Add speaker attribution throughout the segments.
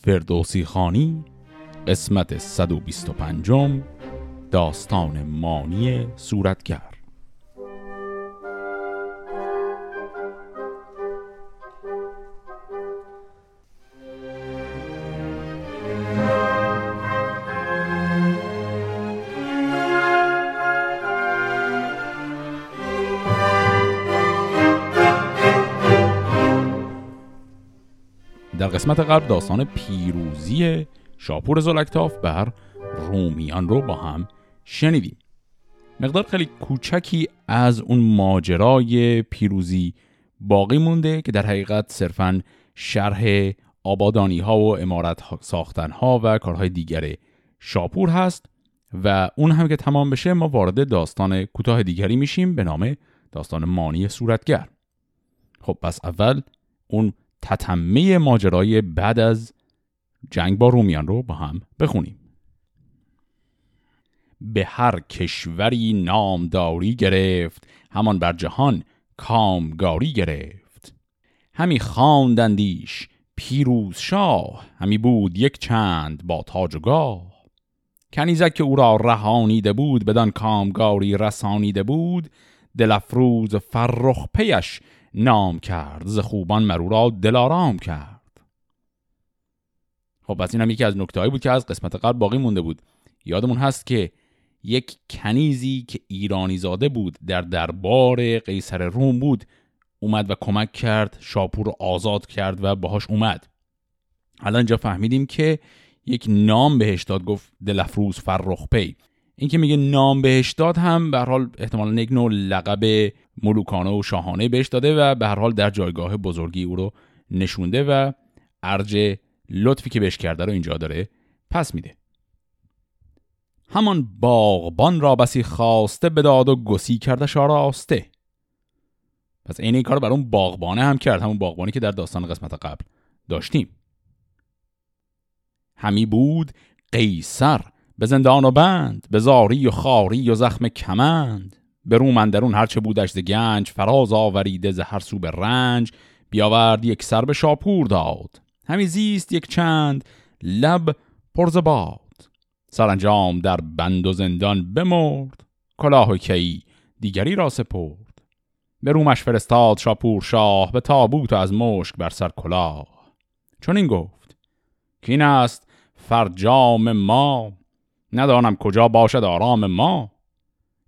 Speaker 1: فردوسی خانی قسمت 125 داستان مانی صورتگر. در قسمت قبل داستان پیروزی شاپور زلکتاف بر رومیان رو با هم شنیدیم. مقدار خیلی کوچکی از اون ماجرای پیروزی باقی مونده که در حقیقت صرفا شرح آبادانی ها و امارت ساختن ها و کارهای دیگر شاپور هست و اون هم که تمام بشه ما وارد داستان کوتاه دیگری میشیم به نام داستان مانی صورتگر. خب پس اول اون تتمه ماجرای بعد از جنگ با رومیان رو با هم بخونیم. به هر کشوری نامداری گرفت همان بر جهان کامگاری گرفت. همی خواندندیش پیروز شاه همی بود یک چند با تاج و گاه. کنیزک که او را رهانیده بود بدان کامگاری رسانیده بود دلفروز فرخ پیش نام کرد. ز خوبان مرو را دلارام کرد. خب پس این هم یکی از نکتهایی بود که از قسمت قبل باقی مونده بود. یادمون هست که یک کنیزی که ایرانی زاده بود در دربار قیصر روم بود اومد و کمک کرد شاپور رو آزاد کرد و باهاش اومد. حالا اینجا فهمیدیم که یک نام بهش داد گفت دلفروز فرخ پی. این که میگه نام بهش داد هم به حال احتمالا یک نوع لقب ملوکانه و شاهانه بهش داده و به هر حال در جایگاه بزرگی او رو نشونده و ارج لطفی که بهش کرده رو اینجا داره پس میده. همان باغبان را بسی خواسته بداد و گسی کرده آراسته پس این این کار بر اون باغبانه هم کرد همون باغبانی که در داستان قسمت قبل داشتیم. همی بود قیصر به زندان و بند به زاری و خاری و زخم کمند. به روم اندرون هرچه بودش ز گنج فراز آوریده ز هر سو به رنج. بیاورد یک سر به شاپور داد همی زیست یک چند لب پرز باد. سرانجام در بند و زندان بمرد کلاه و کی دیگری را سپرد. به رومش فرستاد شاپور شاه به تابوت از مشک بر سر کلاه. چون این گفت که این است فرجام ما ندانم کجا باشد آرام ما.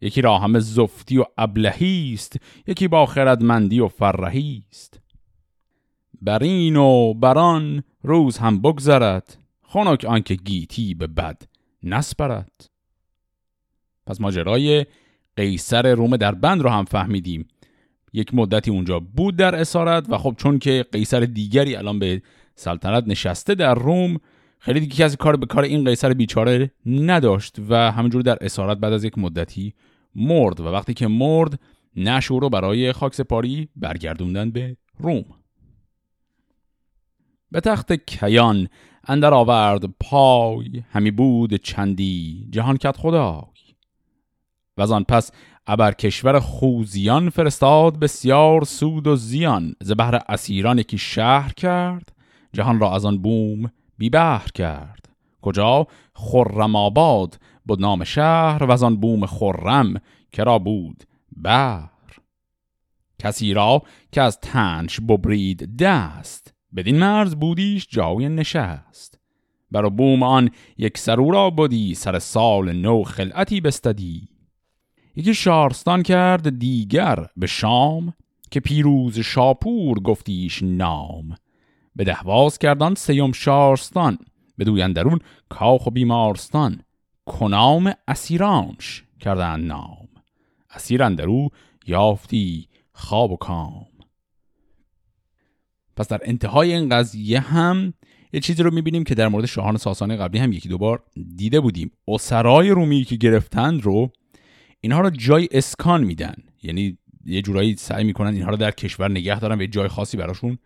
Speaker 1: یکی را همه زفتی و ابلهی است یکی با خردمندی و فرهی است. بر این و بران روز هم بگذرد خنک آنکه گیتی به بد نسپرد. پس ماجرای قیصر روم در بند رو هم فهمیدیم. یک مدتی اونجا بود در اسارت و خب چون که قیصر دیگری الان به سلطنت نشسته در روم خیلی دیگه کسی کار به کار این قیصر بیچاره نداشت و همینجور در اسارت بعد از یک مدتی مرد و وقتی که مرد نشو رو برای خاکسپاری برگردوندن به روم. به تخت کیان اندر آورد پای همی بود چندی جهان کت خدای. و آن پس ابر کشور خوزیان فرستاد بسیار سود و زیان ز بهر اسیران یکی شهر کرد جهان را از آن بوم بی بهر کرد. کجا؟ خرم آباد بود نام شهر و آن بوم خرم کرا بود بر کسی را که از تنش ببرید دست بدین مرز بودیش جای نشست. برا بوم آن یک سرو را بودی سر سال نو خلعتی بستدی. یکی شارستان کرد دیگر به شام که پیروز شاپور گفتیش نام. به دهواز کردان سیم شارستان به دویندرون کاخ و بیمارستان. کنام اسیرانش کردن نام. اسیر اندرو یافتی خواب و کام. پس در انتهای این قضیه هم یه چیزی رو می‌بینیم که در مورد شاهان ساسانی قبلی هم یکی دوبار دیده بودیم. اسرای رومی که گرفتند رو اینها رو جای اسکان میدن. یعنی یه جورایی سعی می‌کنن اینها رو در کشور نگه دارن و جای خاصی براشون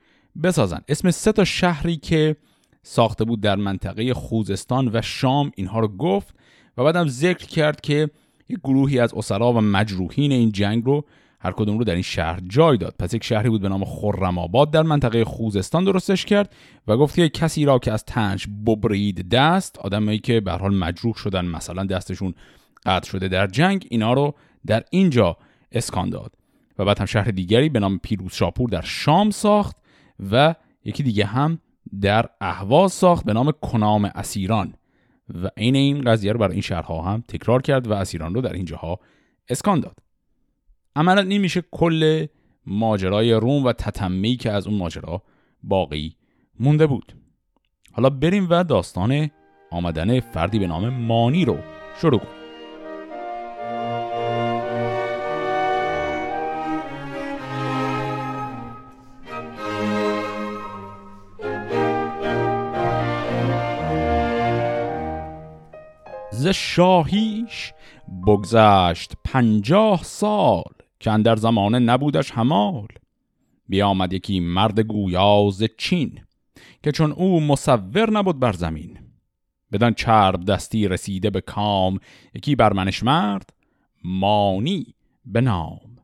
Speaker 1: بسازن. اسم سه تا شهری که ساخته بود در منطقه خوزستان و شام اینها رو گفت و بعدم ذکر کرد که یک گروهی از اسرا و مجروحین این جنگ رو هر کدوم رو در این شهر جای داد. پس یک شهری بود به نام خرم آباد در منطقه خوزستان درستش کرد و گفت که کسی را که از تنش ببرید دست آدمایی که به حال مجروح شدن مثلا دستشون قطع شده در جنگ اینا رو در اینجا اسکان داد. و بعد هم شهر دیگری به نام پیروز شاپور در شام ساخت و یکی دیگه هم در اهواز ساخت به نام کنام اسیران. و عین این قضیه رو برای این شهرها هم تکرار کرد و اسیران رو در اینجاها اسکان داد. عملا این میشه کل ماجرای روم و تتمی که از اون ماجرا باقی مونده بود. حالا بریم و داستان آمدن فردی به نام مانی رو شروع کنیم. ز شاهیش بگذشت پنجاه سال که اندر زمانه نبودش همال بیامد یکی مرد گویاز چین که چون او مصور نبود بر زمین. بدان چرب دستی رسیده به کام یکی برمنش مرد مانی به نام.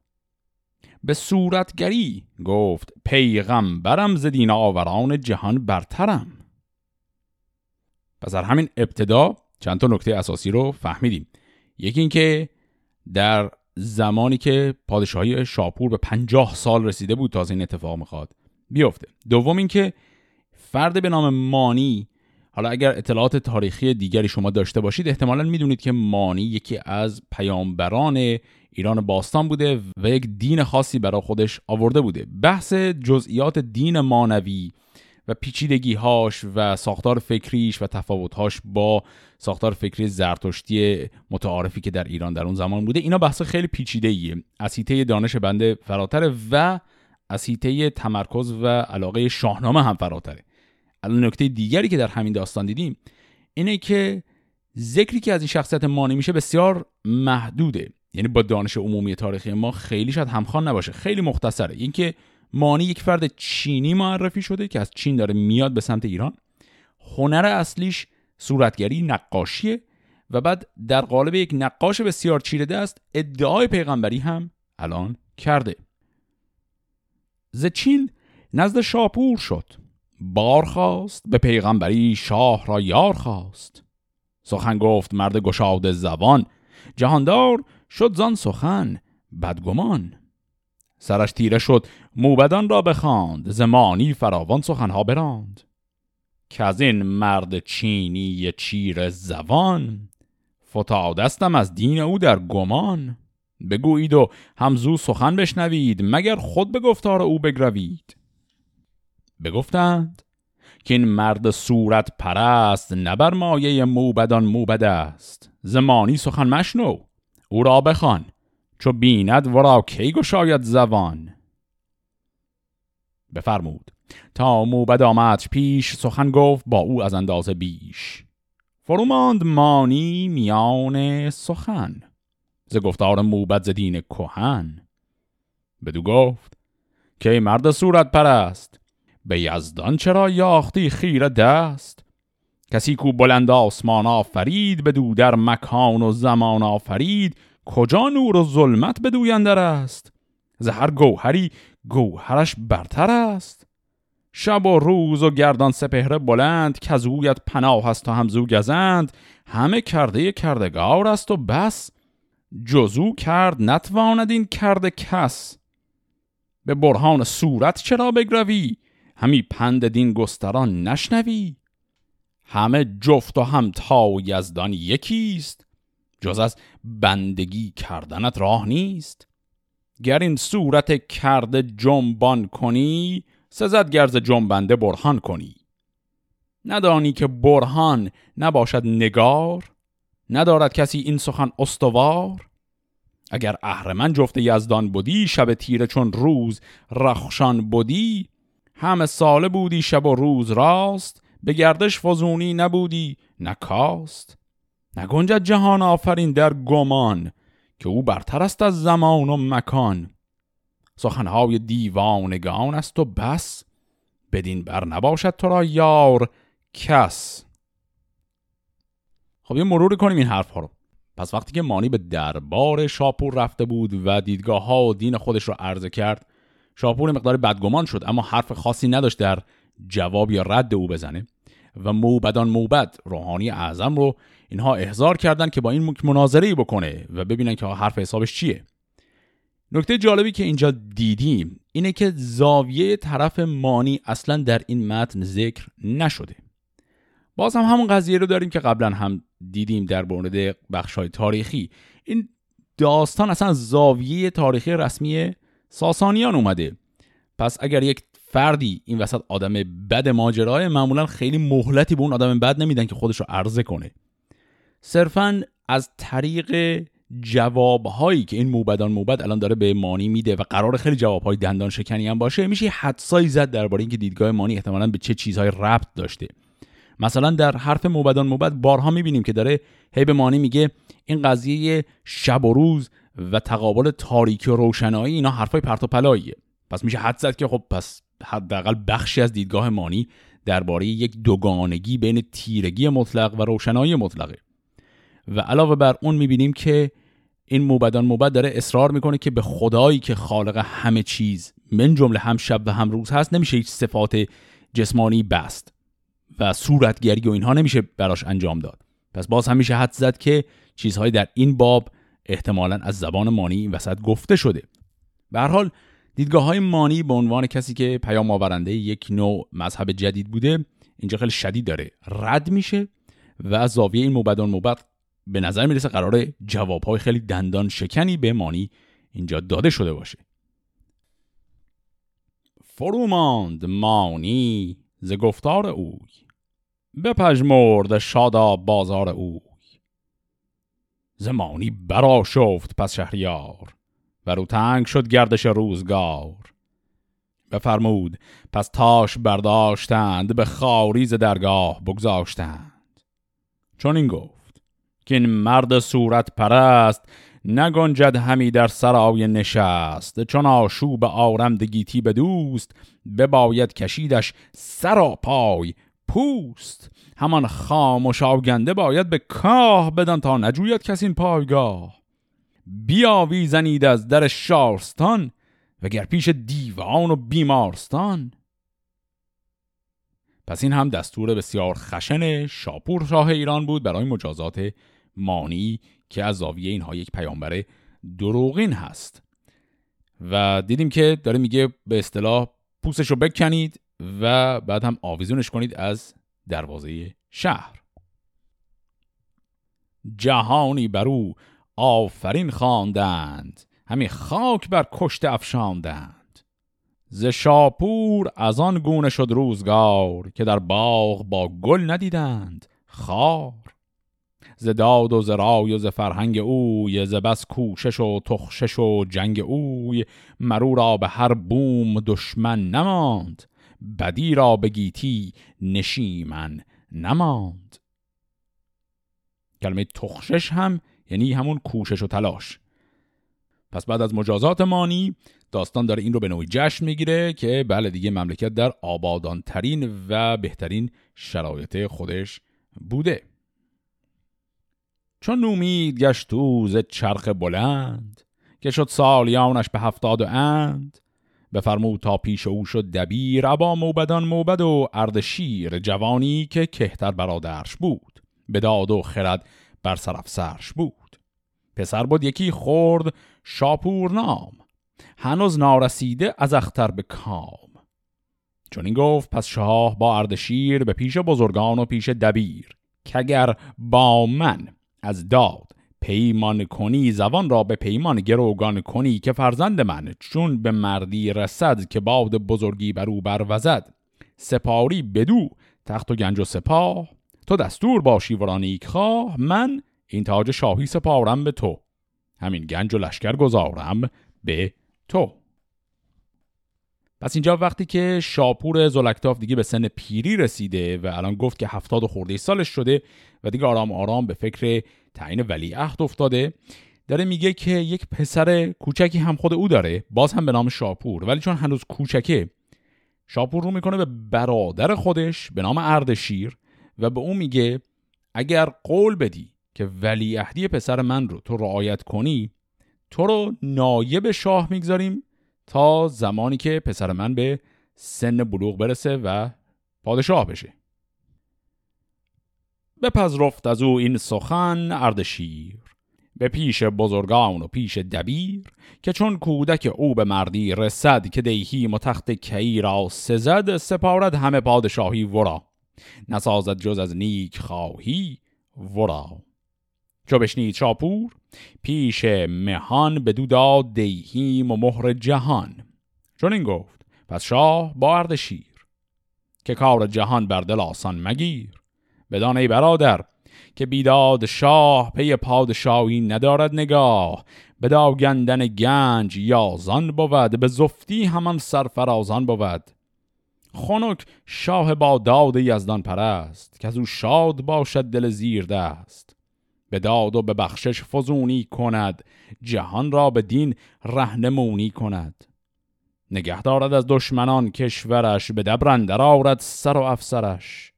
Speaker 1: به صورتگری گفت پیغمبرم ز دین آوران جهان برترم. پس در همین ابتدا چند تا نکته اساسی رو فهمیدیم. یکی اینکه در زمانی که پادشاهی شاپور به پنجاه سال رسیده بود تا این اتفاق می‌خواد بیفته. دوم اینکه فرد به نام مانی حالا اگر اطلاعات تاریخی دیگری شما داشته باشید احتمالا می‌دونید که مانی یکی از پیامبران ایران باستان بوده و یک دین خاصی برای خودش آورده بوده. بحث جزئیات دین مانوی و پیچیدگی هاش و ساختار فکریش و تفاوتهاش با ساختار فکری زرتشتی متعارفی که در ایران در اون زمان بوده اینا بحث خیلی پیچیده ایه از دانش بنده فراتره و از تمرکز و علاقه شاهنامه هم فراتره. الان نکته دیگری که در همین داستان دیدیم اینه که ذکری که از این شخصیت مانی میشه بسیار محدوده. یعنی با دانش عمومی تاریخی ما خیلی شاید همخوان نباشه. خیلی مختصره. اینکه مانی یک فرد چینی معرفی شده که از چین داره میاد به سمت ایران. هنر اصلیش صورتگری نقاشیه و بعد در قالب یک نقاش بسیار چیره است ادعای پیغمبری هم الان کرده. ز چین نزد شاپور شد. بار خواست به پیغمبری شاه را یار خواست. سخن گفت مرد گشاد زبان. جهاندار شد زان سخن بدگمان. سرش تیره شد. موبدان را بخواند. زمانی فراوان سخنها براند. که از این مرد چینی چیر زبان فتادستم از دین او در گمان. بگویید و همزو سخن بشنوید مگر خود به گفتار او بگروید. بگفتند که این مرد صورت پرست نبر مایه موبدان موبد است. زمانی سخن مشنو. او را بخوان. چو بیند ورا کی گشاید زبان بفرمود. تا موبد آمد پیش سخن گفت با او از اندازه بیش. فروماند مانی میان سخن. ز گفتار موبد ز دین کهن. بدو گفت که مرد صورت پرست؟ به یزدان چرا یاختی خیره دست؟ کسی کو بلند آسمان آفرید بدو در مکان و زمان آفرید. کجا نور و ظلمت بدویندر است؟ زهر گوهری گوهرش برتر است. شب و روز و گردان سپهره بلند کزویت پناه است و همزو گزند. همه کرده کردگار است و بس. جزو کرد نتواند این کرده کس. به برهان صورت چرا بگروی؟ همی پند دین گستران نشنوی. همه جفت و هم تا و یزدان یکیست. جز از بندگی کردنت راه نیست؟ گر این صورت کرده جنبان کنی سزد گرز جنبنده برهان کنی. ندانی که برهان نباشد نگار؟ ندارد کسی این سخن استوار؟ اگر اهرمن جفت یزدان بودی شب تیره چون روز رخشان بودی همه ساله بودی شب و روز راست. به گردش فزونی نبودی نکاست نگنجد جهان آفرین در گمان که او برتر است از زمان و مکان. سخنهای دیوانگان است و بس بدین بر نباشد تو را یار کس. خب یه مرور کنیم این حرف ها رو. پس وقتی که مانی به دربار شاپور رفته بود و دیدگاه ها و دین خودش رو عرضه کرد شاپور مقدار بدگمان شد اما حرف خاصی نداشت در جواب یا رد او بزنه و موبدان موبد روحانی اعظم رو اینها احضار کردن که با این مناظره بکنه و ببینن که حرف حسابش چیه. نکته جالبی که اینجا دیدیم اینه که زاویه طرف مانی اصلا در این متن ذکر نشده. باز هم همون قضیه رو داریم که قبلا هم دیدیم در مورد بخشای تاریخی. این داستان اصلا زاویه تاریخی رسمی ساسانیان اومده. پس اگر یک فردی این وسط آدم بد ماجرای معمولا خیلی مهلتی به اون آدم بد نمیدن که خودش رو عرضه کنه. صرفا از طریق جوابهایی که این موبدان موبد الان داره به مانی میده و قرار خیلی جوابهای دندان شکنی هم باشه میشه حدسایی زد درباره اینکه دیدگاه مانی احتمالا به چه چیزهای ربط داشته. مثلا در حرف موبدان موبد بارها می‌بینیم که داره هی به مانی میگه این قضیه شب و روز و تقابل تاریکی و روشنایی اینا حرفای پرت و پلاییه. پس میشه حد زد که خب پس حداقل بخشی از دیدگاه مانی درباره یک دوگانگی بین تیرگی مطلق و روشنایی مطلقه. و علاوه بر اون می‌بینیم که این موبدان موبد داره اصرار می‌کنه که به خدایی که خالق همه چیز من جمله هم شب و هم روز هست نمیشه هیچ صفات جسمانی بست و صورتگری و اینها نمیشه براش انجام داد. پس باز هم میشه حد زد که چیزهایی در این باب احتمالا از زبان مانی این وسط گفته شده. به حال دیدگاه های مانی به عنوان کسی که پیام آورنده یک نوع مذهب جدید بوده اینجا خیلی شدید داره. رد میشه و از زاویه این مبدان مبد به نظر می‌رسه قرار جوابهای خیلی دندان شکنی به مانی اینجا داده شده باشه. فروماند مانی ز گفتار اوی بپژمرد شادا بازار اوی. زمانی برا شفت پس شهریار و رو تنگ شد گردش روزگار. بفرمود پس تاش برداشتند به خاریز درگاه بگذاشتند. چون این گفت. که این مرد صورت پرست نگنجد همی در سرای نشست. چون آشوب آرمدگیتی به دوست بباید کشیدش سرا پای پوست. همان خاموش آگنده باید به کاه بدن تا نجوید کسی این پایگاه. بیاویزنید از در شارستان وگر پیش دیوان و بیمارستان. پس این هم دستور بسیار خشن شاپور شاه ایران بود برای مجازات مانی که از زاویه اینها یک پیامبر دروغین هست. و دیدیم که داره میگه به اصطلاح پوستش رو بکنید و بعد هم آویزونش کنید از دروازه شهر. جهانی بر او آفرین خواندند. همی خاک بر کشت افشاندند. ز شاپور از آن گونه شد روزگار که در باغ با گل ندیدند خار. ز داد و ز رای و ز فرهنگ اوی ز بس کوشش و تخشش و جنگ اوی مرو را به هر بوم دشمن نماند بدی را به گیتی نشیمن نماند. کلمه تخشش هم یعنی همون کوشش و تلاش. پس بعد از مجازات مانی داستان داره این رو به نوعی جشن می‌گیره که بله دیگه مملکت در آبادانترین و بهترین شرایط خودش بوده. چون نومید گشت ز چرخ بلند که شد سالیانش به هفتاد و اند بفرمود تا پیش او شد دبیر ابا موبدان موبد و اردشیر جوانی که کهتر برادرش بود به داد و خرد بر سرش بود. پسر بود یکی خورد شاپور نام هنوز نارسیده از اختر به کام. چون این گفت پس شاه با اردشیر به پیش بزرگان و پیش دبیر که اگر با من از داد پیمان کنی زبان را به پیمان گروگان کنی که فرزند من چون به مردی رسد که باد بزرگی بر او بروزد سپاری بدو تخت و گنج و سپاه تو دستور باشی ورانیک خواه من این تاج شاهی سپارم به تو. همین گنج و لشکر گذارم به تو. پس اینجا وقتی که شاپور زلکتاف دیگه به سن پیری رسیده و الان گفت که هفتاد خورده سالش شده و دیگه آرام آرام به فکر تعیین ولیعهد افتاده داره میگه که یک پسر کوچکی هم خود او داره باز هم به نام شاپور ولی چون هنوز کوچکه شاپور رو می‌کنه به برادر خودش به نام اردشیر و به او میگه اگر قول بدی که ولیعهدی پسر من رو تو رعایت کنی تو رو نایب شاه می‌گذاریم تا زمانی که پسر من به سن بلوغ برسه و پادشاه بشه. بپذرفت از او این سخن اردشیر به پیش بزرگان و پیش دبیر که چون کودک او به مردی رسد که دیهی متخت کی را سزد سپارد همه پادشاهی ورا. نسازد جز از نیک خواهی ورا. چو بشنید شاپور پیش مهان به داد دیهیم و مهر جهان. چون این گفت پس شاه با اردشیر که کار جهان بر دل آسان مگیر. بدان ای برادر که بیداد شاه پی پادشاهی ندارد نگاه. به داگندن گنج یازان بود به زفتی همان سرفرازان بود. خنک شاه با داد یزدان پرست که از او شاد باشد دل زیر دست. به داد و به بخشش فزونی کند. جهان را به دین رهنمونی کند. نگه دارد از دشمنان کشورش به دبرندر آورد سر و افسرش.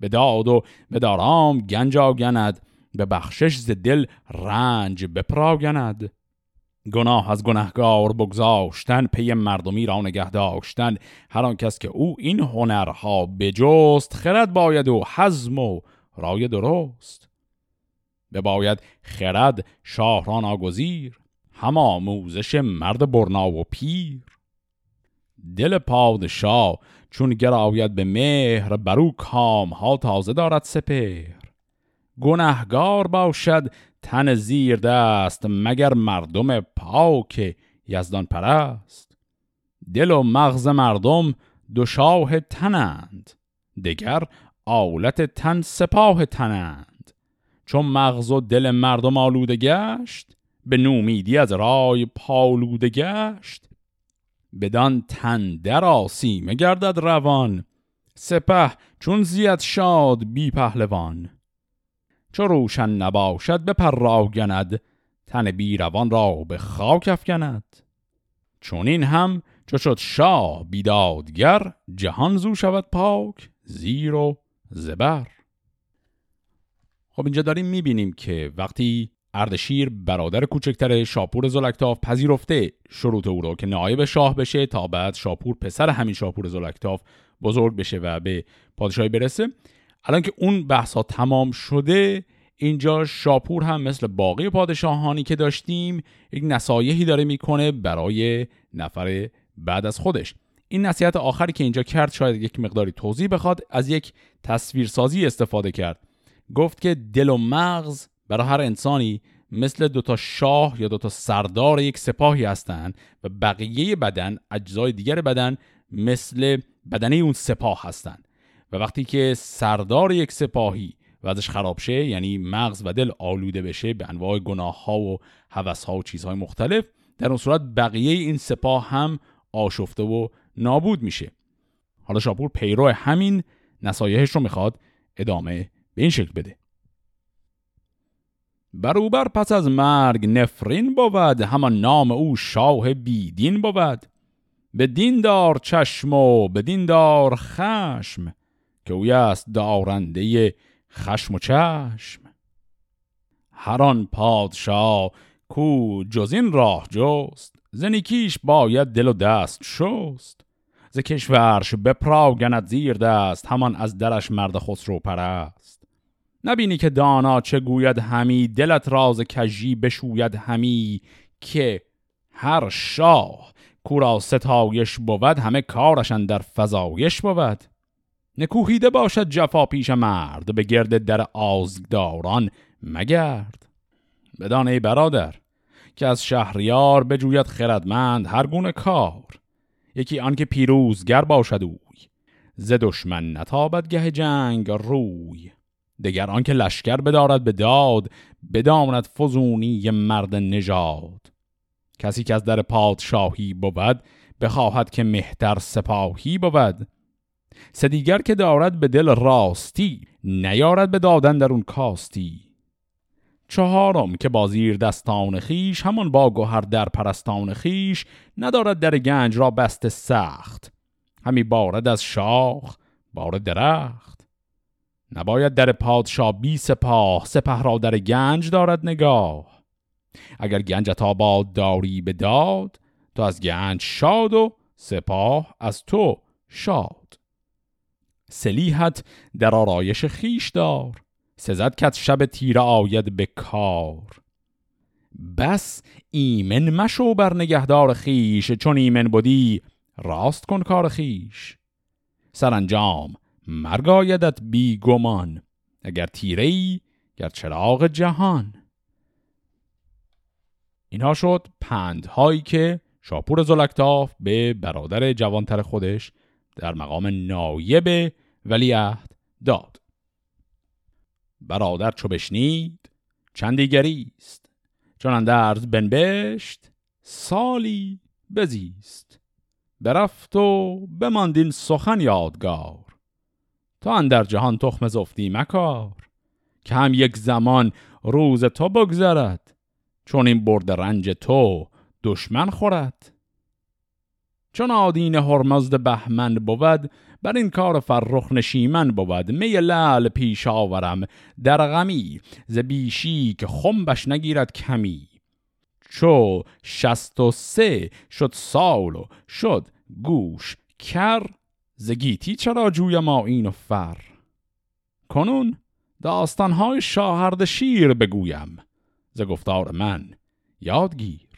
Speaker 1: به داد و به دارام گنج آگند به بخشش ز دل رنج بپراگند. گناه از گناهگار بگذاشتن پی مردمی را نگه داشتن. هر آن کس که او این هنرها بجست خرد باید و حزم و رای درست. به باید خرد شاه را ناگزیر هم آموزش مرد برنا و پیر. دل پادشاه چون گراید به مهر برو کام ها تازه دارد سپهر. گنهگار باشد تن زیر دست مگر مردم پاک یزدان پرست. دل و مغز مردم دو شاه تنند دگر آولت تن سپاه تنند. چون مغز و دل مردم آلوده گشت به نومیدی از رای پالوده گشت. بدان تن در آسیمه گردد روان سپه چون زیاد شاد بی پهلوان. چو روشن نباشد به پراگند تن بی روان را به خاک افکند. چون این هم چو شد شاه بیدادگر جهان زو شود پاک زیر و زبر. خب اینجا داریم می‌بینیم که وقتی اردشیر برادر کوچکتر شاپور زلکتاف پذیرفته شروط او را که نایب شاه بشه تا بعد شاپور پسر همین شاپور زلکتاف بزرگ بشه و به پادشاهی برسه. الان که اون بحث ها تمام شده اینجا شاپور هم مثل باقی پادشاهانی که داشتیم یک نصایحی داره می‌کنه برای نفر بعد از خودش. این نصیحت آخری که اینجا کرد شاید یک مقداری توضیح بخواد از یک تصویرسازی استفاده کرد. گفت که دل و مغز برای هر انسانی مثل دوتا شاه یا دوتا سردار یک سپاهی هستند و بقیه بدن اجزای دیگر بدن مثل بدنه اون سپاه هستند. و وقتی که سردار یک سپاهی وضعش خراب شه یعنی مغز و دل آلوده بشه به انواع گناه ها و حوث ها و چیزهای مختلف در اون صورت بقیه این سپاه هم آشفته و نابود میشه. حالا شاپور پیرو همین نصایحش رو می‌خواد ادامه به این شکل بده. بروبر پس از مرگ نفرین بود همان نام او شاه بیدین بود. به دین دار چشم و به دین دار خشم که اوی است دارنده خشم و چشم. هر پادشاه کو جز این راه جست زنیکیش باید دل و دست شست. ز کشورش بپراگند زیر دست همان از درش مرد خسرو پرست. نبینی که دانا چه گوید همی دلت راز کجی بشوید همی که هر شاه کورا ستایش بود همه کارشن در فضایش بود. نکوهیده باشد جفا پیش مرد به گرد در آزگداران مگرد. بدان ای برادر که از شهریار بجوید خردمند هر گونه کار یکی آنکه پیروزگر باشد اوی ز دشمن نتابد گه جنگ روی. دگر آنکه لشکر بدارد به داد بداند فزونی مرد نژاد. کسی که از در پادشاهی بود بخواهد که مهتر سپاهی بود. سدیگر که دارد به دل راستی نیارد به دادن در اون کاستی. چهارم که بازیر دستان خیش همان با گوهر در پرستان خیش ندارد در گنج را بست سخت. همی بارد از شاخ بار درخت. نباید در پادشاه بی سپاه سپه را در گنج دارد نگاه. اگر گنجت آباد داری به داد تو از گنج شاد و سپاه از تو شاد. سلیحت در آرایش خیش دار سزد کت شب تیره آید به کار. بس ایمن مشو بر نگهدار خیش چون ایمن بودی راست کن کار خیش سرانجام مرگ آیدت بی گمان اگر تیره ای گر چراغ جهان. اینها شد پندهایی که شاپور زلکتاف به برادر جوانتر خودش در مقام نایب ولیعهد داد. برادر چو بشنید چندی است چون اندرز بنبشت سالی بزیست. برفت و بماندین سخن یادگار. تا اندر جهان تخم زفتی مکار که هم یک زمان روز تو بگذرد چون این برد رنج تو دشمن خورد. چون آدین هرمزد بهمن بود بر این کار فرخ نشیمن بود. می لعل پیش آورم در غمی ز بیشی که خمبش نگیرد کمی. چو شست و سه شد سال و شد گوش کر زگیتی چرا جوی ما این و فر؟ کنون داستانهای شاهرد شیر بگویم ز گفتار من یادگیر.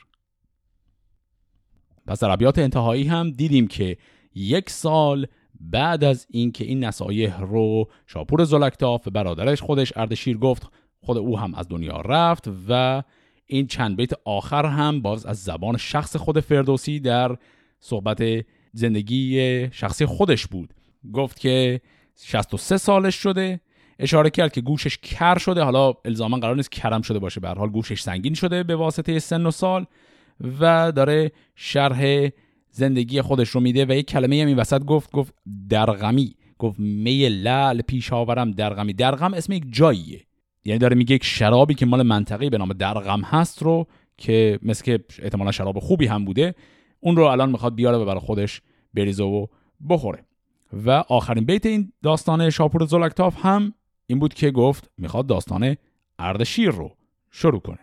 Speaker 1: پس در ابیات انتهایی هم دیدیم که یک سال بعد از اینکه این نصایح رو شاپور زلکتاف برادرش خودش اردشیر گفت خود او هم از دنیا رفت و این چند بیت آخر هم باز از زبان شخص خود فردوسی در صحبت زندگی شخصی خودش بود. گفت که 63 سالش شده. اشاره کرد که گوشش کر شده. حالا الزاما قرار نیست کرم شده باشه. به حال گوشش سنگین شده به واسطه سن و سال و داره شرح زندگی خودش رو میده و یک کلمه هم این وسط گفت گفت درغمی. گفت می لعل پیش آورم درغمی. درغم اسم یک جاییه. یعنی داره میگه یک شرابی که مال منطقی به نام درغم هست رو که مثل که احتمالا شراب خوبی هم بوده اون رو الان می‌خواد بیاره و برای خودش بریزه و بخوره. و آخرین بیت این داستان شاپور زلکتاف هم این بود که گفت می‌خواد داستان اردشیر رو شروع کنه.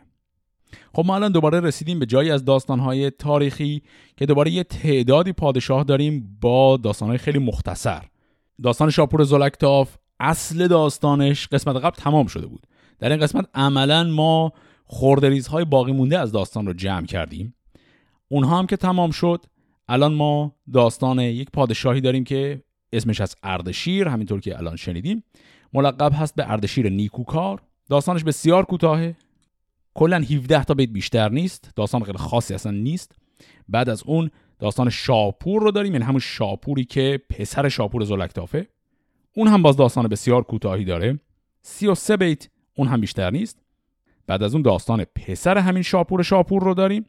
Speaker 1: خب ما الان دوباره رسیدیم به جایی از داستانهای تاریخی که دوباره یه تعدادی پادشاه داریم با داستانهای خیلی مختصر. داستان شاپور زلکتاف اصل داستانش قسمت قبل تمام شده بود. در این قسمت عملا ما خوردریزهای باقی مونده از داستان رو جمع کردیم. اونها هم که تمام شد الان ما داستان یک پادشاهی داریم که اسمش از اردشیر همینطور که الان شنیدیم. ملقب هست به اردشیر نیکوکار. داستانش بسیار کوتاهه. کلا 17 تا بیت بیشتر نیست. داستان خیلی خاصی اصلا نیست. بعد از اون داستان شاپور رو داریم یعنی همون شاپوری که پسر شاپور زلکتافه اون هم باز داستان بسیار کوتاهی داره. 33 بیت اون هم بیشتر نیست. بعد از اون داستان پسر همین شاپور شاپور رو داریم.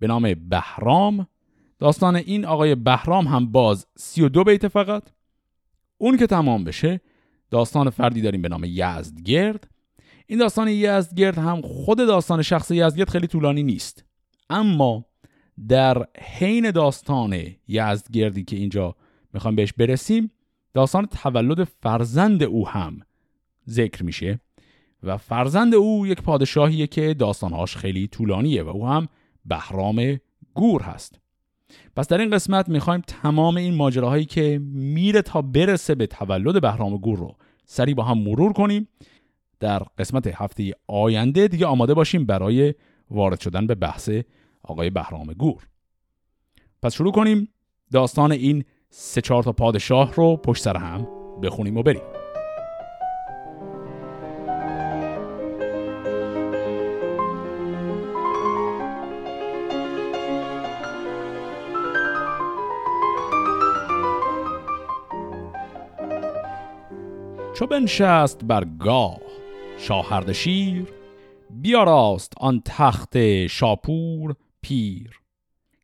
Speaker 1: به نام بهرام. داستان این آقای بهرام هم باز 32 بیت فقط. اون که تمام بشه داستان فردی داریم به نام یزدگرد. این داستان یزدگرد هم خود داستان شخص یزدگرد خیلی طولانی نیست. اما در حین داستان یزدگردی که اینجا می‌خوام بهش برسیم داستان تولد فرزند او هم ذکر میشه. و فرزند او یک پادشاهیه که داستانهاش خیلی طولانیه و او هم بهرام گور هست. پس در این قسمت می‌خوایم تمام این ماجراهایی که میره تا برسه به تولد بهرام گور رو سریع با هم مرور کنیم. در قسمت هفته آینده دیگه آماده باشیم برای وارد شدن به بحث آقای بهرام گور. پس شروع کنیم داستان این سه چهار تا پادشاه رو پشت سر هم بخونیم و بریم. چو بنشست بر گاه. شاهردشیر بیاراست آن تخت شاپور پیر.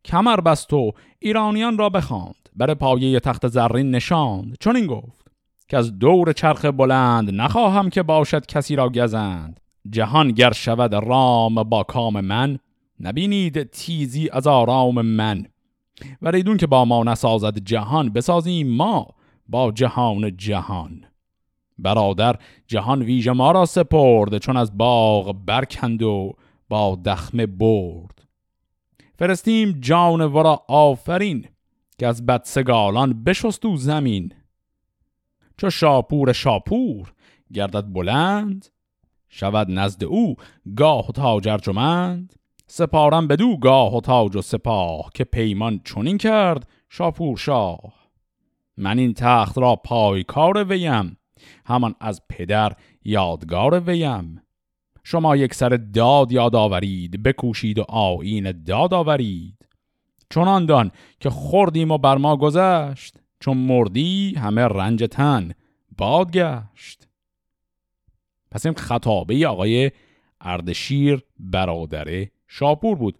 Speaker 1: کمر بست و ایرانیان را بخواند بر پایه تخت زرین نشاند. چون این گفت که از دور چرخ بلند نخواهم که باشد کسی را گزند. جهان گر شود رام با کام من نبینید تیزی از آرام من. و ریدون که با ما نسازد جهان بسازیم ما با جهان جهان. برادر جهان ویژه ما را سپرد چون از باغ برکند و با دخمه برد. فرستیم جان ورا آفرین که از بدسگالان بشست او زمین. چو شاپور شاپور گردد بلند شود نزد او گاه و تاج ارجمند. سپارم بدو گاه و تاج و سپاه که پیمان چنین کرد شاپور شاه. من این تخت را پای کار ویم. همان از پدر یادگار ویم. شما یک سر داد یاد آورید بکوشید و آین داد آورید. چنان دان که خوردیم و بر ما گذشت چون مردی همه رنج تن بادگشت. پس این خطابه آقای اردشیر برادر شاپور بود.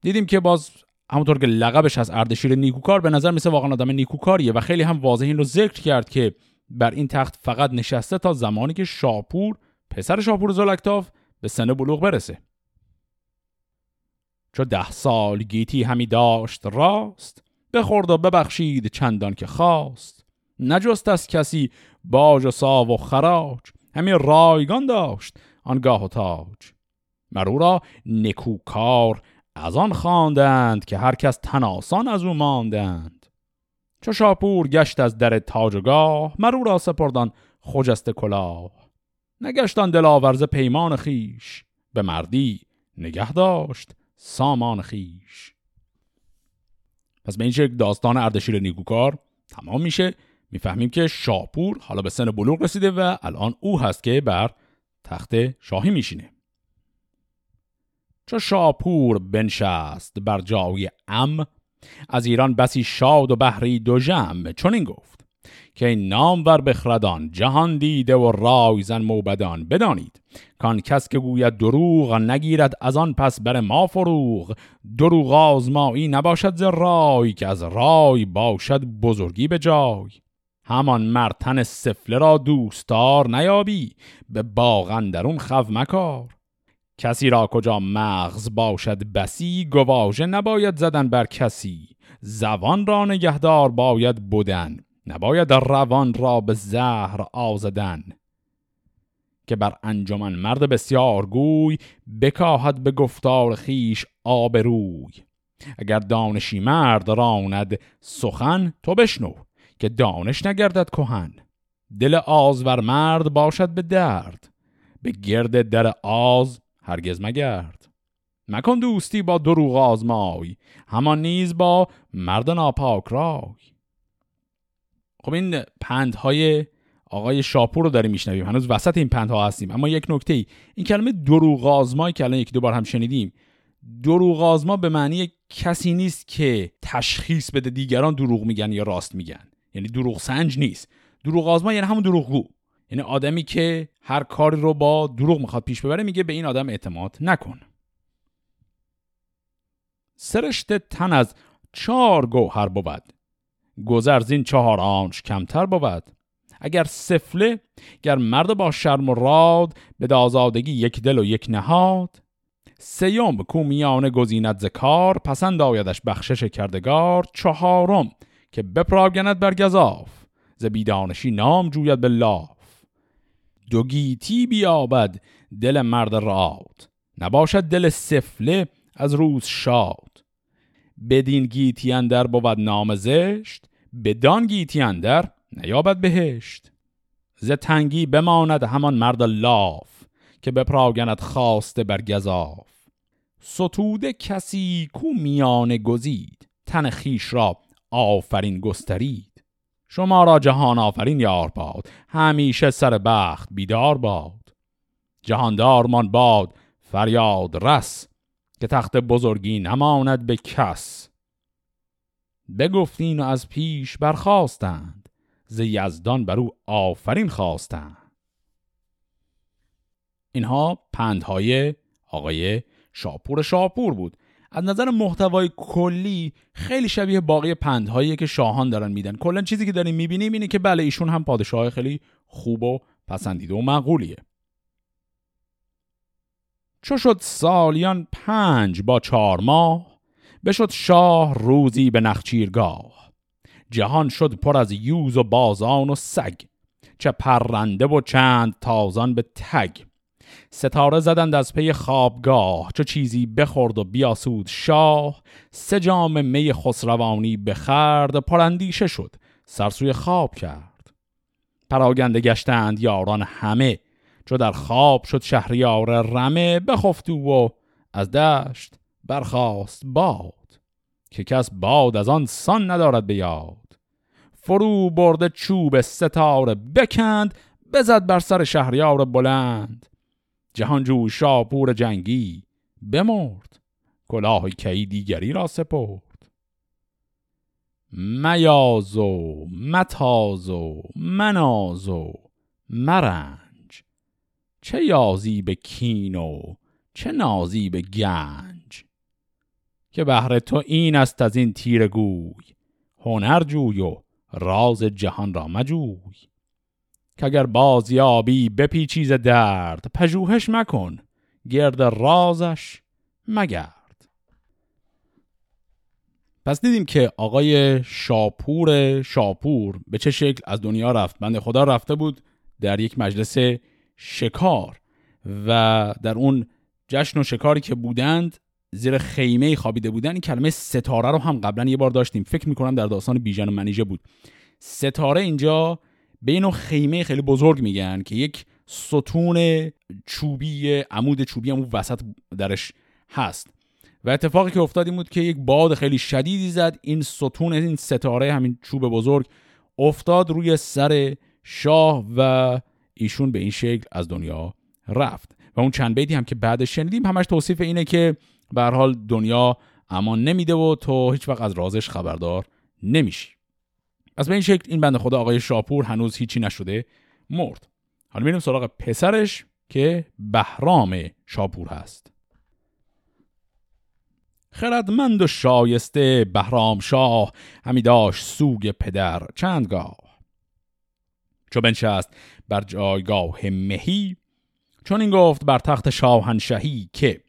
Speaker 1: دیدیم که باز همونطور که لقبش از اردشیر نیکوکار به نظر مثل واقعا آدم نیکوکاریه و خیلی هم واضح این رو ذکر کرد که بر این تخت فقط نشسته تا زمانی که شاپور پسر شاپور زلکتاف به سن بلوغ برسه. چو ده سال گیتی همی داشت راست بخورد و ببخشید چندان که خواست. نجست از کسی باج و ساو و خراج همی رایگان داشت آنگاه و تاج. مرو را نکوکار از آن خواندند که هر کس تناسان از او ماندند. چو شاپور گشت از در تاجگاه مرو را سپردان خجست کلاه. نگشتان دلاورز پیمان خیش به مردی نگه داشت سامان خیش پس به این شکل داستان اردشیر نیکوکار تمام میشه. می‌فهمیم که شاپور حالا به سن بلوغ رسیده و الان او هست که بر تخت شاهی میشینه. چو شاپور بنشست بر جای ام از ایران بسی شاد و بحری دو جمع چون این گفت که این نام ور بخردان جهان دیده و رای زن موبدان بدانید کان کس که گوید دروغ نگیرد از آن پس بر ما فروغ. دروغ آزمایی نباشد ز رای که از رای باشد بزرگی به جای. همان مرتن سفله را دوستار نیابی به باغ درون خو مکار. کسی را کجا مغز باشد بسی گواژه نباید زدن بر کسی. زبان را نگهدار باید بودن نباید روان را به زهر آزدن. که بر انجمن مرد بسیار گوی بکاهد به گفتار خیش آبروی. اگر دانشی مرد راند سخن تو بشنو که دانش نگردد کهن. دل آزور مرد باشد به درد به گرد در آز هرگز مگرد. مکن دوستی با دروغ آزمای همان نیز با مرد ناپاک رای. خب این پندهای آقای شاپور رو داریم میشنویم. هنوز وسط این پندها هستیم. اما یک نکته ای این کلمه دروغ آزمایی که الان یک دو بار هم شنیدیم دروغ آزما به معنی کسی نیست که تشخیص بده دیگران دروغ میگن یا راست میگن. یعنی دروغ سنج نیست. دروغ آزما یعنی همون دروغگو. یعنی آدمی که هر کاری رو با دروغ می‌خواد پیش ببره میگه به این آدم اعتماد نکن. سرشت تن از چهار گوهر بود. گذر زین چهار آنش کمتر بود. اگر سفله گر مرد با شرم و راد به دازادگی یک دل و یک نهاد. سیوم کومیان گزیند زکار پسند آیدش بخشش کردگار. چهارم که بپراگند بر گذاف ز بیدانشی نام جوید به لاف. دو گیتی بیابد دل مرد راد. نباشد دل سفله از روز شاد. بدین گیتی اندر بود نام زشت بدان گیتی اندر نیابد بهشت. ز تنگی بماند همان مرد لاف که بپراگند خواسته بر گذاف ستوده کسی کو میان گزید تن خیش را آفرین گسترید. شما را جهان آفرین یار باد. همیشه سر بخت بیدار باد. جهاندارمان باد فریاد رس که تخت بزرگی نماند به کس. بگفتین و از پیش برخواستند ز یزدان بر او آفرین خواستند. اینها پندهای آقای شاپور شاپور بود. از نظر محتوای کلی خیلی شبیه باقی پندهایی که شاهان دارن میدن. کلا چیزی که داریم می‌بینیم اینه که بله ایشون هم پادشاه خیلی خوب و پسندیده و معقولیه. چو شد سالیان پنج با چهار ماه بشد شاه روزی به نخچیرگاه. جهان شد پر از یوز و بازان و سگ چه پرنده و چند تازان به تگ. ستاره زدند از پی خوابگاه چو چیزی بخورد و بیاسود شاه. سه جام می خسروانی بخرد پراندیشه شد سرسوی خواب کرد. پراگنده گشتند یاران همه چو در خواب شد شهریار رمه بخفت و از دشت برخاست باد. که کس باد از آن سان ندارد به یاد. فرو برده چوب ستاره بکند بزد بر سر شهریار بلند. جهانجو شاپور جنگی بمرد کلاه کی دیگری را سپرد. میازو متازو منازو مرنج چه یازی به کینو چه نازی به گنج. که بهر تو این است از این تیر گوی هنر جوی و راز جهان را مجوی. که اگر بازیابی بپیچیز درد پژوهش مکن گرد رازش مگرد. پس دیدیم که آقای شاپور شاپور به چه شکل از دنیا رفت؟ بنده خدا رفته بود در یک مجلس شکار و در اون جشن و شکاری که بودند زیر خیمه خوابیده بودن. این کلمه ستاره رو هم قبلا یه بار داشتیم. فکر می‌کنم در داستان بیژن و منیژه بود. ستاره اینجا به اینو خیمه خیلی بزرگ میگن که یک ستون چوبی عمود چوبی هم وسط درش هست. و اتفاقی که افتاد این بود که یک باد خیلی شدیدی زد. این ستون این ستاره همین چوب بزرگ افتاد روی سر شاه و ایشون به این شکل از دنیا رفت. و اون چند بیتی هم که بعدش شنیدیم همش توصیف اینه که به حال دنیا امان نمیده و تو هیچ وقت از رازش خبردار نمیشی. از به این شکل این بنده خدا آقای شاپور هنوز هیچی نشده مرد. حالا میریم سراغ پسرش که بهرام شاپور هست. خردمند و شایسته بهرام شاه همی داشت سوگ پدر چندگاه. چو بنشست بر جایگاه مهی چون این گفت بر تخت شاهنشهی که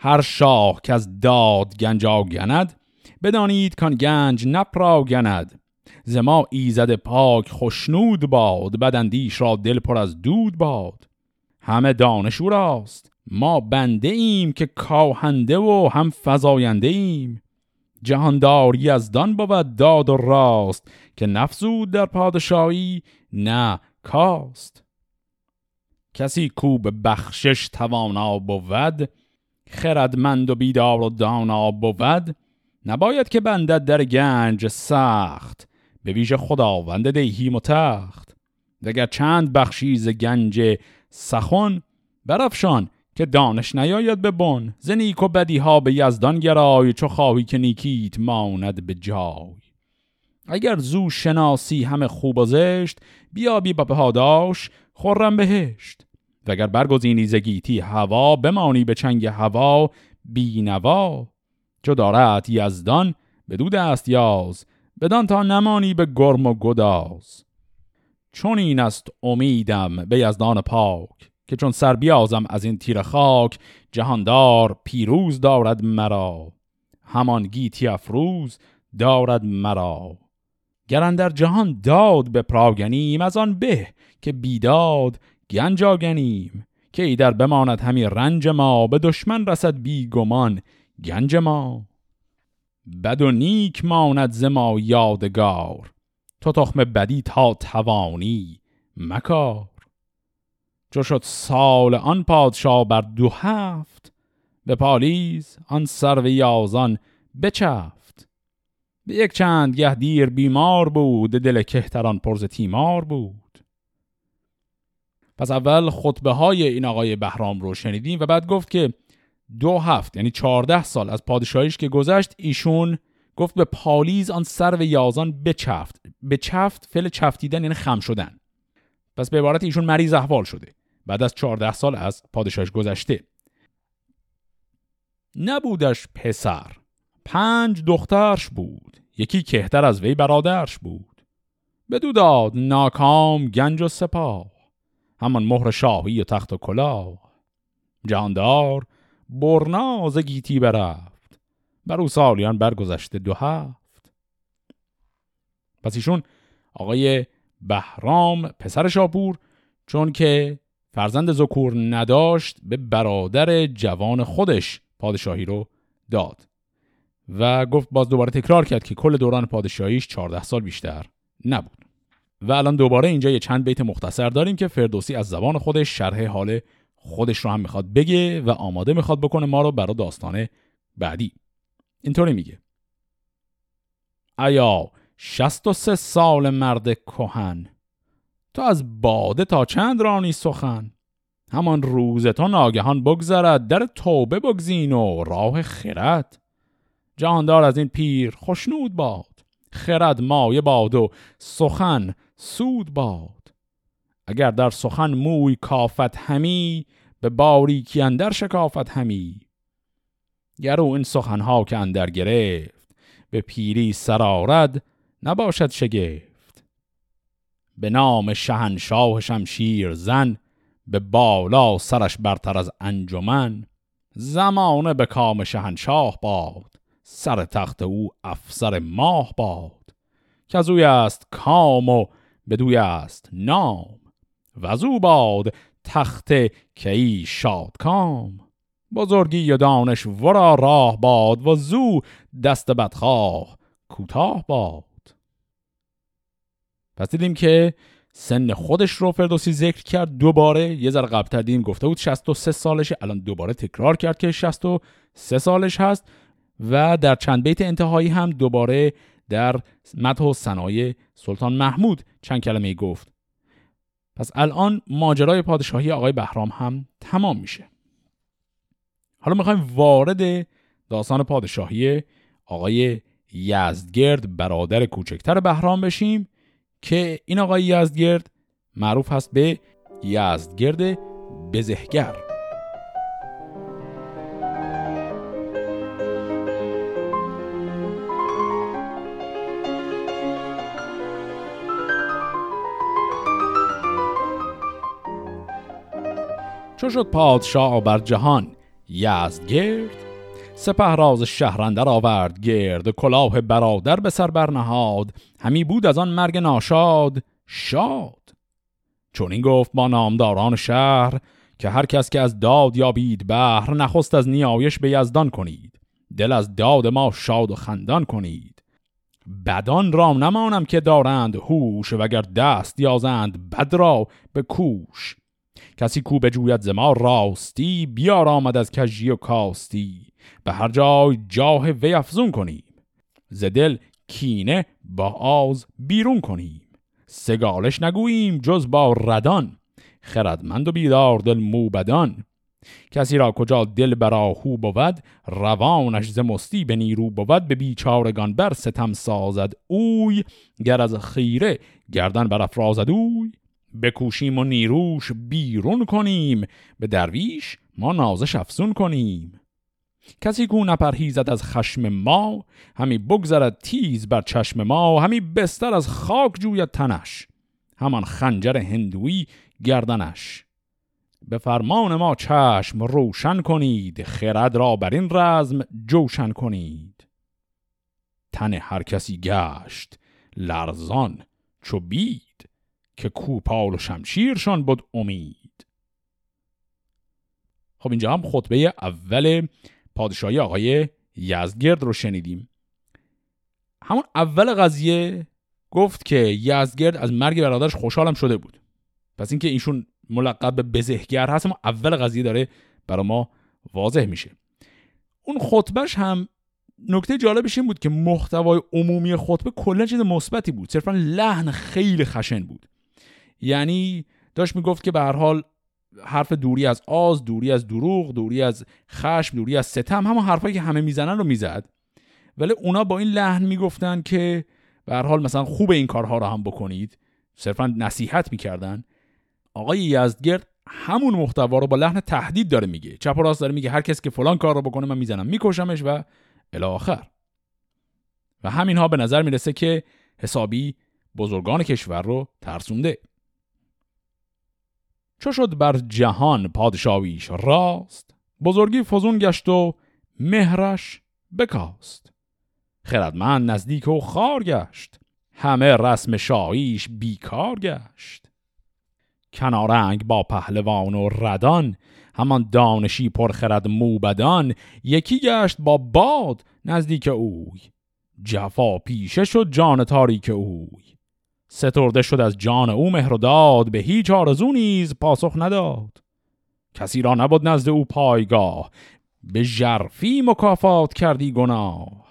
Speaker 1: هر شاه که از داد گنج آگند بدانید کان گنج نپراگند زما ایزد پاک خوشنود باد بدندیش را دل پر از دود باد. همه دانش او راست ما بنده ایم که کاهنده و هم فزاینده ایم. جهانداری از دان بود داد و راست که نفزود در پادشاهی نه کاست. کسی کو به بخشش توانا بود خردمند و بیدار و دانا بود نباید که بندد در گنج سخت. به ویژه خداوند دیهی و تخت دگر چند بخشیز گنج سخن برافشان که دانش نیاید به بن ز نیک و بدی ها به یزدان گرای چو خواهی که نیکیت ماند به جای. اگر زو شناسی همه خوب و زشت بیابی با پاداش خورم بهشت. وگر برگزینی زگیتی هوا بمانی به چنگ هوا بینوا چو دارد یزدان بدود است یاز بدان تا نمانی به گرم و گداز. چون این است امیدم به یزدان پاک که چون سر بیازم از این تیر خاک جهاندار پیروز دارد مرا. همان گیتی افروز دارد مرا. گران در جهان داد به پراگنیم از آن به که بیداد گنج آگنیم که ایدر بماند همی رنج ما به دشمن رسد بی گمان گنج ما. بد و نیک ماند ز ما یادگار. تو تخم بدی تا توانی مکار. چو شد سال آن پادشاه بر دو هفت به پالیز آن سرو یازان بچفت. به یک چند گه دیر بیمار بود دل کهتران پرز تیمار بود. پس اول خطبه های این آقای بهرام رو شنیدیم و بعد گفت که دو هفت یعنی چهارده سال از پادشاهیش که گذشت ایشون گفت به پالیز آن و یازان بچفت. به چفت فعل چفتیدن یعنی خم شدن. پس به عبارت ایشون مریض احوال شده. بعد از چهارده سال از پادشاهش گذشته. نبودش پسر. پنج دخترش بود. یکی کهتر از وی برادرش بود. بدو داد ناکام گنج و سپاه. همان مهر شاهی و تخت و کلاه. جاندار برناز گیتی برفت. بر او سالیان برگذشته دو هفت. پس ایشون آقای بهرام پسر شاپور چون که فرزند زکور نداشت به برادر جوان خودش پادشاهی رو داد و گفت باز دوباره تکرار کرد که کل دوران پادشاهیش 14 سال بیشتر نبود. و الان دوباره اینجا یه چند بیت مختصر داریم که فردوسی از زبان خودش شرح حال خودش رو هم می‌خواد بگه و آماده می‌خواد بکنه ما رو برای داستان بعدی. اینطوری میگه. ایا شست و سه سال مرد کهن تو از باده تا چند رانی سخن؟ همان روز تو ناگهان بگذرد در توبه بگزین و راه خرد. جهاندار از این پیر خوشنود باد خرد مایه باد و سخن سود باد. اگر در سخن موی کافت همی به باریکی اندر شکافت همی. گرو این سخنها که اندر گرفت به پیری سرارد نباشد شگفت. به نام شهنشاه شمشیر زن به بالا سرش برتر از انجمن زمانه به کام شهنشاه باد سر تخت او افسر ماه باد. که از اوی است کام و بدوی است نام. و از او باد تخت کی شاد کام بزرگی و دانش ورا راه باد و زو دست بدخواه کوتاه باد. پس دیدیم که سن خودش رو فردوسی ذکر کرد دوباره. یه ذره قبلتر دیدیم گفته بود 63 سالشه. الان دوباره تکرار کرد که 63 سالش هست. و در چند بیت انتهایی هم دوباره در مدح و صنایع سلطان محمود چند کلمه گفت. پس الان ماجرای پادشاهی آقای بهرام هم تمام میشه. حالا می‌خوایم وارد داستان پادشاهی آقای یزدگرد برادر کوچکتر بهرام بشیم که این آقای یزدگرد معروف هست به یزدگرد بزهگر. چو شد پادشاه بر جهان یزدگرد سپه راز شهرندر آورد گرد کلاه برادر به سر برنهاد. همی بود از آن مرگ ناشاد شاد. چون این گفت با نامداران شهر که هر کس که از داد یابید بهر نخست از نیایش به یزدان کنید. دل از داد ما شاد و خندان کنید. بدان رام نمانم که دارند هوش وگر دست یازند بد را به کوش. کسی کو بجوید ز ما راستی بیار آمد از کژی و کاستی. به هر جای جاه وی افزون کنیم. ز دل کینه با آز بیرون کنیم. سگالش نگوییم جز با ردان. خردمند و بیدار دل موبدان. کسی را کجا دل براهو بود روانش ز مستی به نیرو بود. به بیچارگان بر ستم سازد اوی گر از خیره گردن بر افرازد اوی. بکوشیم و نیروش بیرون کنیم به درویش ما نازش افزون کنیم. کسی کو نپرهیزد از خشم ما همی بگذرد تیز بر چشم ما همی بستر از خاک جوید تنش. همان خنجر هندوی گردنش. به فرمان ما چشم روشن کنید خرد را بر این رزم جوشن کنید. تن هر کسی گشت لرزان چو بید که کوپال و شمشیرشان بود امید. خب اینجا هم خطبه اول پادشاهی آقای یزگرد رو شنیدیم. همون اول قضیه گفت که یزگرد از مرگ برادرش خوشحالم شده بود. پس اینکه ایشون ملقب به بزهگر هست اما اول قضیه داره برای ما واضح میشه. اون خطبهش هم نکته جالبش این بود که محتوای عمومی خطبه کلا چیز مثبتی بود. صرفا لحن خیلی خشن بود. یعنی داشت می‌گفت که به هر حال حرف دوری از آز دوری از دروغ دوری از خشم دوری از ستم همون حرفایی که همه می‌زنن رو می‌زد. ولی اونا با این لحن می‌گفتن که به هر حال مثلا خوب این کارها رو هم بکنید. صرفا نصیحت می‌کردن. آقای یزدگرد همون محتوا رو با لحن تهدید داره میگه. چپ و راست داره میگه هر کسی که فلان کار رو بکنه من می‌زنم. میکشمش و الی آخر و همینها به نظر می‌رسه که حسابی بزرگان کشور رو ترسونده. چو شد بر جهان پادشاهیش راست بزرگی فزون گشت و مهرش بکاست. خردمند نزدیک و خار گشت همه رسم شاهیش بیکار گشت. کنارنگ با پهلوان و ردان همان دانشی پرخرد موبدان یکی گشت با باد نزدیک اوی. جفا پیشه شد جان تاریک اوی. سترده شد از جان او مهر و داد به هیچ آرزو نیز پاسخ نداد. کسی را نبود نزد او پایگاه به ژرفی مکافات کردی گناه.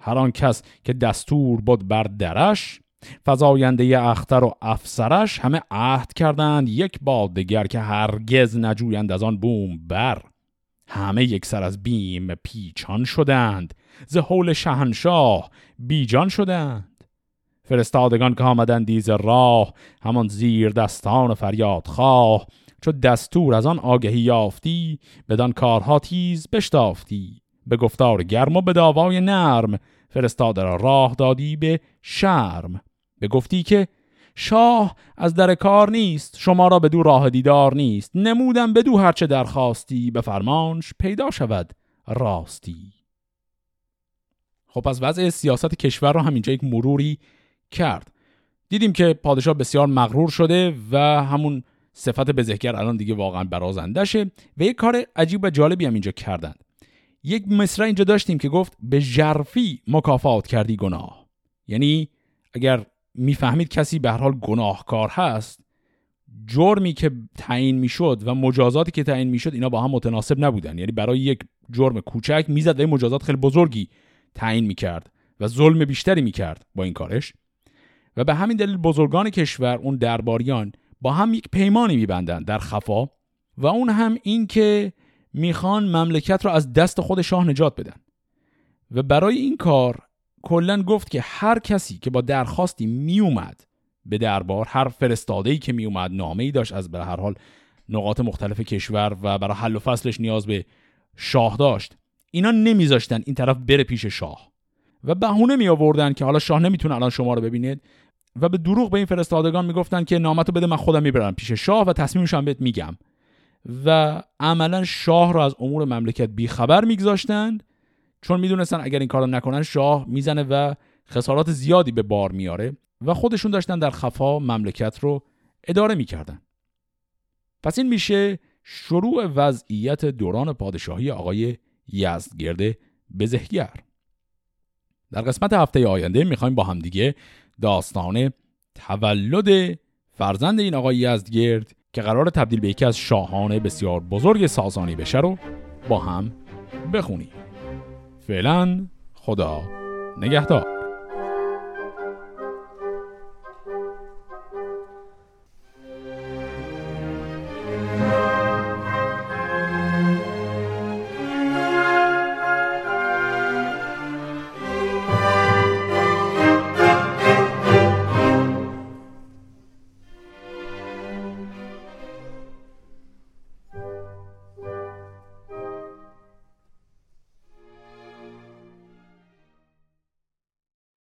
Speaker 1: هر آن کس که دستور بود بر درش فزاینده اختر و افسرش همه عهد کردند یک باد دگر که هرگز نجویند از آن بوم بر. همه یک سر از بیم پیچان شدند. ز حول شهنشاه بیجان شدند. فرستادگان که آمدند دیز راه همان زیر دستان فریاد خواه. چو دستور از آن آگهی یافتی بدان کارها تیز بشتافتی. به گفتار گرم و به داوای نرم فرستاده را راه دادی به شرم. به گفتی که شاه از در کار نیست شما را به دو راه دیدار نیست. نمودم به دو هرچه درخواستی به فرمانش پیدا شود راستی. خب پس وضع سیاست کشور رو همینجا یک مروری کرد. دیدیم که پادشاه بسیار مغرور شده و همون صفت بزهگر الان دیگه واقعا برازندشه و یک کار عجیب و جالبی هم اینجا کردند. یک مصرع اینجا داشتیم که گفت به ژرفی مکافات کردی گناه. یعنی اگر می‌فهمید کسی به هر حال گناهکار هست جرمی که تعیین می‌شد و مجازاتی که تعیین می‌شد اینا با هم متناسب نبودن. یعنی برای یک جرم کوچک می‌زد مجازات خیلی بزرگی تعیین می‌کرد و ظلم بیشتری می‌کرد با این کارش. و به همین دلیل بزرگان کشور اون درباریان با هم یک پیمانی میبندند در خفا و اون هم این که می‌خوان مملکت را از دست خود شاه نجات بدن. و برای این کار کلا گفت که هر کسی که با درخواستی میومد به دربار هر فرستاده‌ای که میومد نامه‌ای داشت از به هر حال نقاط مختلف کشور و برای حل و فصلش نیاز به شاه داشت. اینا نمیذاشتن این طرف بره پیش شاه. و بهونه می آوردن که حالا شاه نمی‌تونه الان شما رو ببینید. و به دروغ به این فرستادگان می‌گفتن که نامتو بده من خودم می‌برم پیش شاه و تصمیمش هم بهت میگم. و عملا شاه رو از امور مملکت بیخبر میگذاشتند چون می‌دونستن اگر این کارو نکنن شاه می‌زنه و خسارات زیادی به بار میاره و خودشون داشتن در خفا مملکت رو اداره می‌کردن. پس این میشه شروع وضعیت دوران پادشاهی آقای یزدگرد بزهگر. در قسمت هفته آینده می‌خوایم با همدیگه داستان تولد فرزند این آقای یزدگرد که قرار تبدیل به یکی از شاهان بسیار بزرگ ساسانی بشه رو با هم بخونیم. فعلا خدا نگهدار.